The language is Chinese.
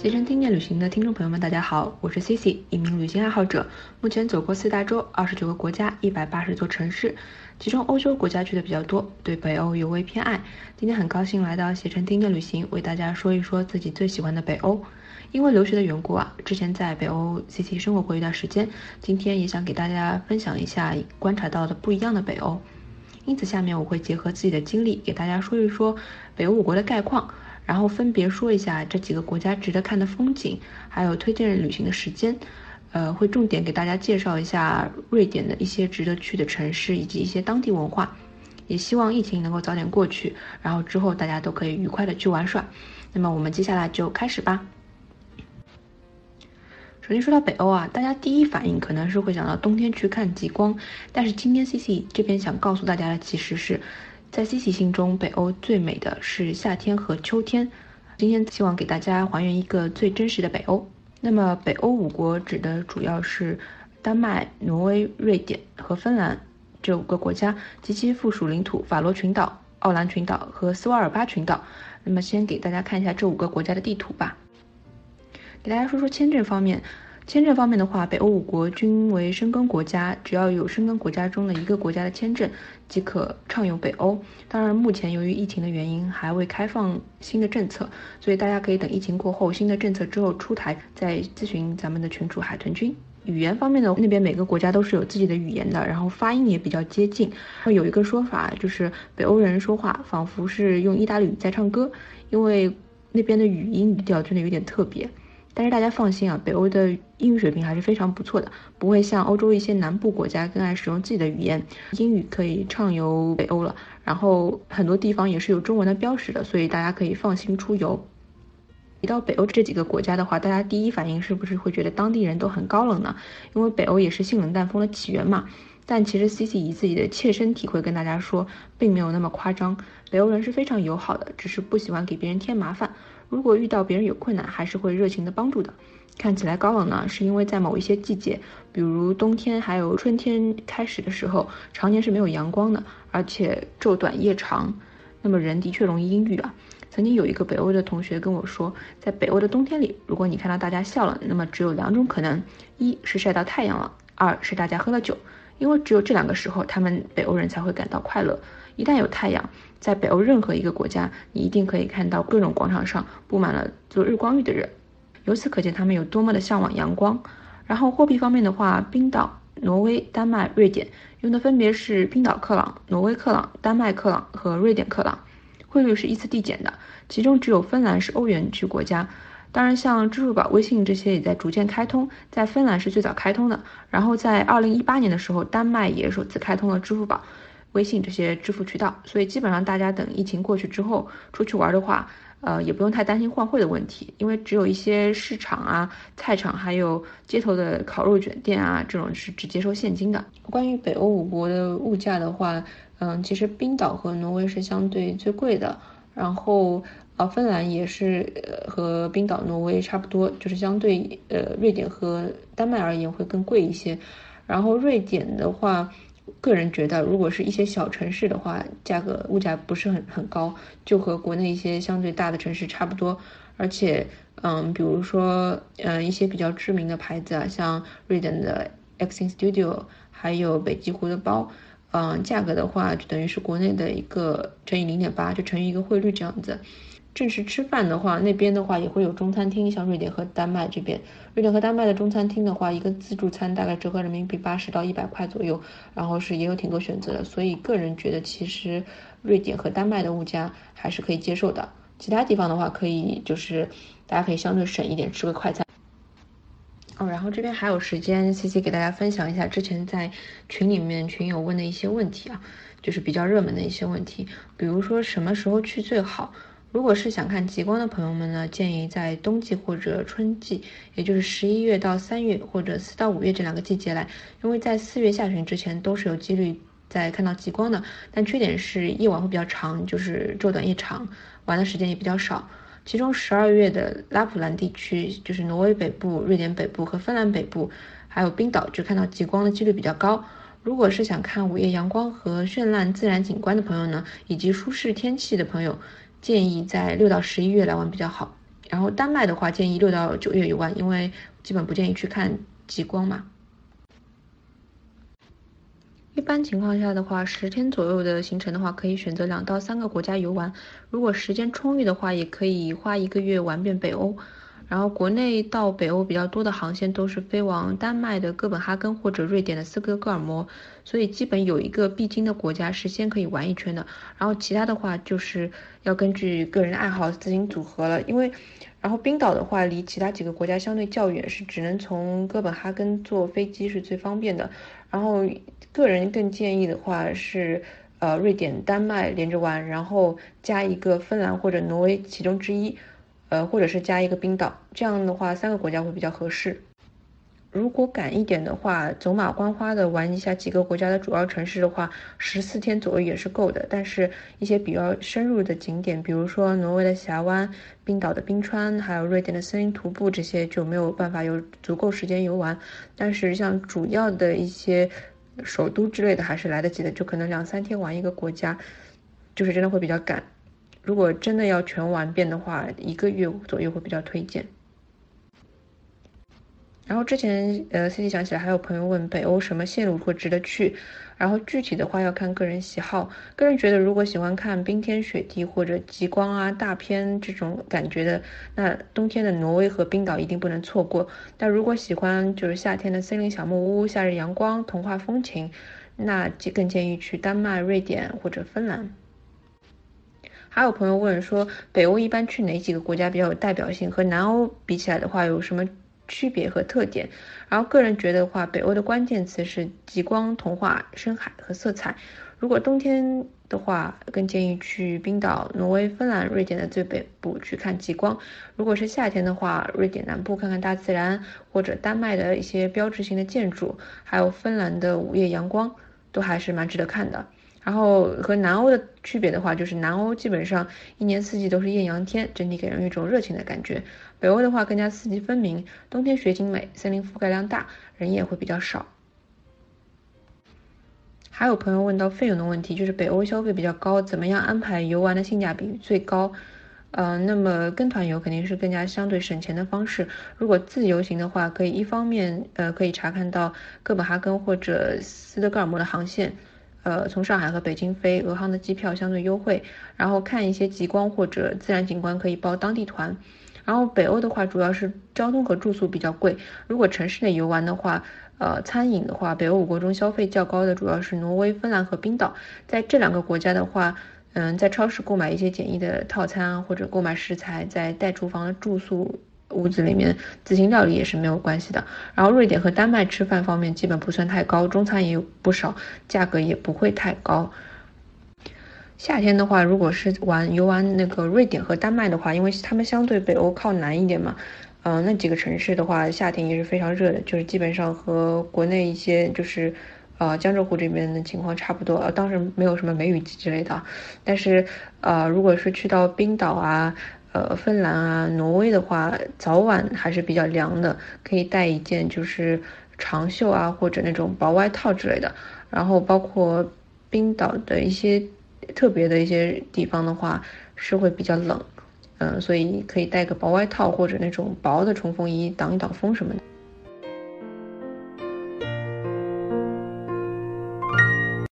携程听见旅行的听众朋友们，大家好，我是 Cici，一名旅行爱好者，目前走过四大洲、二十九个国家、一百八十座城市，其中欧洲国家去的比较多，对北欧尤为偏爱。今天很高兴来到携程听见旅行，为大家说一说自己最喜欢的北欧。因为留学的缘故啊，之前在北欧 Cici 生活过一段时间，今天也想给大家分享一下观察到的不一样的北欧。因此，下面我会结合自己的经历，给大家说一说北欧五国的概况。然后分别说一下这几个国家值得看的风景，还有推荐旅行的时间，呃，会重点给大家介绍一下瑞典的一些值得去的城市以及一些当地文化，也希望疫情能够早点过去，然后之后大家都可以愉快的去玩耍。那么我们接下来就开始吧。首先说到北欧啊，大家第一反应可能是会想到冬天去看极光，但是今天 C C 这边想告诉大家的其实是。在西西心中，北欧最美的是夏天和秋天。今天希望给大家还原一个最真实的北欧。那么，北欧五国指的主要是丹麦、挪威、瑞典和芬兰这五个国家及其附属领土法罗群岛、奥兰群岛和斯瓦尔巴群岛。那么，先给大家看一下这五个国家的地图吧。给大家说说签证方面。签证方面的话，北欧五国均为申根国家，只要有申根国家中的一个国家的签证，即可畅游北欧。当然，目前由于疫情的原因，还未开放新的政策，所以大家可以等疫情过后，新的政策之后出台再咨询咱们的群主海豚君。语言方面的，那边每个国家都是有自己的语言的，然后发音也比较接近。有一个说法就是，北欧人说话仿佛是用意大利语在唱歌，因为那边的语音语调真的有点特别。但是大家放心啊，北欧的英语水平还是非常不错的，不会像欧洲一些南部国家更爱使用自己的语言，英语可以畅游北欧了。然后很多地方也是有中文的标识的，所以大家可以放心出游。提到北欧这几个国家的话，大家第一反应是不是会觉得当地人都很高冷呢？因为北欧也是性冷淡风的起源嘛。但其实 C C 以自己的切身体会跟大家说，并没有那么夸张。北欧人是非常友好的，只是不喜欢给别人添麻烦。如果遇到别人有困难，还是会热情的帮助的。看起来高冷呢，是因为在某一些季节，比如冬天还有春天开始的时候，常年是没有阳光的，而且昼短夜长，那么人的确容易阴郁啊。曾经有一个北欧的同学跟我说，在北欧的冬天里，如果你看到大家笑了，那么只有两种可能：一是晒到太阳了，二是大家喝了酒。因为只有这两个时候，他们北欧人才会感到快乐。一旦有太阳，在北欧任何一个国家，你一定可以看到各种广场上布满了做日光浴的人。由此可见，他们有多么的向往阳光。然后货币方面的话，冰岛、挪威、丹麦、瑞典用的分别是冰岛克朗、挪威克朗、丹麦克朗和瑞典克朗，汇率是依次递减的，其中只有芬兰是欧元区国家。当然，像支付宝、微信这些也在逐渐开通，在芬兰是最早开通的。然后在二零一八年的时候，丹麦也首次开通了支付宝、微信这些支付渠道。所以基本上大家等疫情过去之后出去玩的话，呃，也不用太担心换汇的问题，因为只有一些市场啊、菜场，还有街头的烤肉卷店啊，这种是只接受现金的。关于北欧五国的物价的话，嗯，其实冰岛和挪威是相对最贵的，然后。啊，芬兰也是呃和冰岛、挪威差不多，就是相对呃瑞典和丹麦而言会更贵一些。然后瑞典的话，个人觉得如果是一些小城市的话，价格物价不是很很高，就和国内一些相对大的城市差不多。而且嗯，比如说嗯一些比较知名的牌子啊，像瑞典的 xinstudio 还有北极狐的包，嗯，价格的话就等于是国内的一个乘以零点八，就乘以一个汇率这样子。正式吃饭的话，那边的话也会有中餐厅，像瑞典和丹麦这边，瑞典和丹麦的中餐厅的话，一个自助餐大概折合人民币八十到一百块左右，然后是也有挺多选择的，所以个人觉得其实瑞典和丹麦的物价还是可以接受的。其他地方的话，可以就是大家可以相对省一点，吃个快餐。哦，然后这边还有时间，C C 给大家分享一下之前在群里面群友问的一些问题啊，就是比较热门的一些问题，比如说什么时候去最好。如果是想看极光的朋友们呢，建议在冬季或者春季，也就是十一月到三月或者四到五月这两个季节来，因为在四月下旬之前都是有几率在看到极光的。但缺点是夜晚会比较长，就是昼短夜长，玩的时间也比较少。其中十二月的拉普兰地区，就是挪威北部、瑞典北部和芬兰北部，还有冰岛，就看到极光的几率比较高。如果是想看午夜阳光和绚烂自然景观的朋友呢，以及舒适天气的朋友。建议在六到十一月来玩比较好，然后丹麦的话建议六到九月游玩，因为基本不建议去看极光嘛。一般情况下的话，十天左右的行程的话，可以选择两到三个国家游玩。如果时间充裕的话，也可以花一个月玩遍北欧。然后国内到北欧比较多的航线都是飞往丹麦的哥本哈根或者瑞典的斯德哥尔摩，所以基本有一个必经的国家是先可以玩一圈的。然后其他的话就是要根据个人爱好自行组合了。因为，然后冰岛的话离其他几个国家相对较远，是只能从哥本哈根坐飞机是最方便的。然后个人更建议的话是，呃，瑞典、丹麦连着玩，然后加一个芬兰或者挪威其中之一。呃，或者是加一个冰岛，这样的话三个国家会比较合适。如果赶一点的话，走马观花的玩一下几个国家的主要城市的话，十四天左右也是够的。但是，一些比较深入的景点，比如说挪威的峡湾、冰岛的冰川，还有瑞典的森林徒步，这些就没有办法有足够时间游玩。但是，像主要的一些首都之类的，还是来得及的，就可能两三天玩一个国家，就是真的会比较赶。如果真的要全玩遍的话，一个月左右会比较推荐。然后之前呃，C C 想起来还有朋友问北欧什么线路会值得去，然后具体的话要看个人喜好。个人觉得如果喜欢看冰天雪地或者极光啊大片这种感觉的，那冬天的挪威和冰岛一定不能错过。但如果喜欢就是夏天的森林小木屋、夏日阳光、童话风情，那就更建议去丹麦、瑞典或者芬兰。还有朋友问说，北欧一般去哪几个国家比较有代表性？和南欧比起来的话，有什么区别和特点？然后个人觉得的话，北欧的关键词是极光、童话、深海和色彩。如果冬天的话，更建议去冰岛、挪威、芬兰、瑞典的最北部去看极光。如果是夏天的话，瑞典南部看看大自然，或者丹麦的一些标志性的建筑，还有芬兰的午夜阳光，都还是蛮值得看的。然后和南欧的区别的话，就是南欧基本上一年四季都是艳阳天，整体给人一种热情的感觉。北欧的话更加四季分明，冬天雪景美，森林覆盖量大，人也会比较少。还有朋友问到费用的问题，就是北欧消费比较高，怎么样安排游玩的性价比最高？呃，那么跟团游肯定是更加相对省钱的方式。如果自由行的话，可以一方面呃可以查看到哥本哈根或者斯德哥尔摩的航线。呃，从上海和北京飞俄航的机票相对优惠，然后看一些极光或者自然景观可以报当地团。然后北欧的话，主要是交通和住宿比较贵。如果城市内游玩的话，呃，餐饮的话，北欧五国中消费较高的主要是挪威、芬兰和冰岛。在这两个国家的话，嗯，在超市购买一些简易的套餐或者购买食材，在带厨房的住宿。屋子里面自行料理也是没有关系的。然后瑞典和丹麦吃饭方面基本不算太高，中餐也有不少，价格也不会太高。夏天的话，如果是玩游玩那个瑞典和丹麦的话，因为他们相对北欧靠南一点嘛，嗯，那几个城市的话，夏天也是非常热的，就是基本上和国内一些就是，呃，江浙沪这边的情况差不多。呃，当时没有什么梅雨季之类的，但是，呃，如果是去到冰岛啊。呃，芬兰啊，挪威的话，早晚还是比较凉的，可以带一件就是长袖啊，或者那种薄外套之类的。然后包括冰岛的一些特别的一些地方的话，是会比较冷，嗯，所以可以带个薄外套或者那种薄的冲锋衣挡一挡风什么的。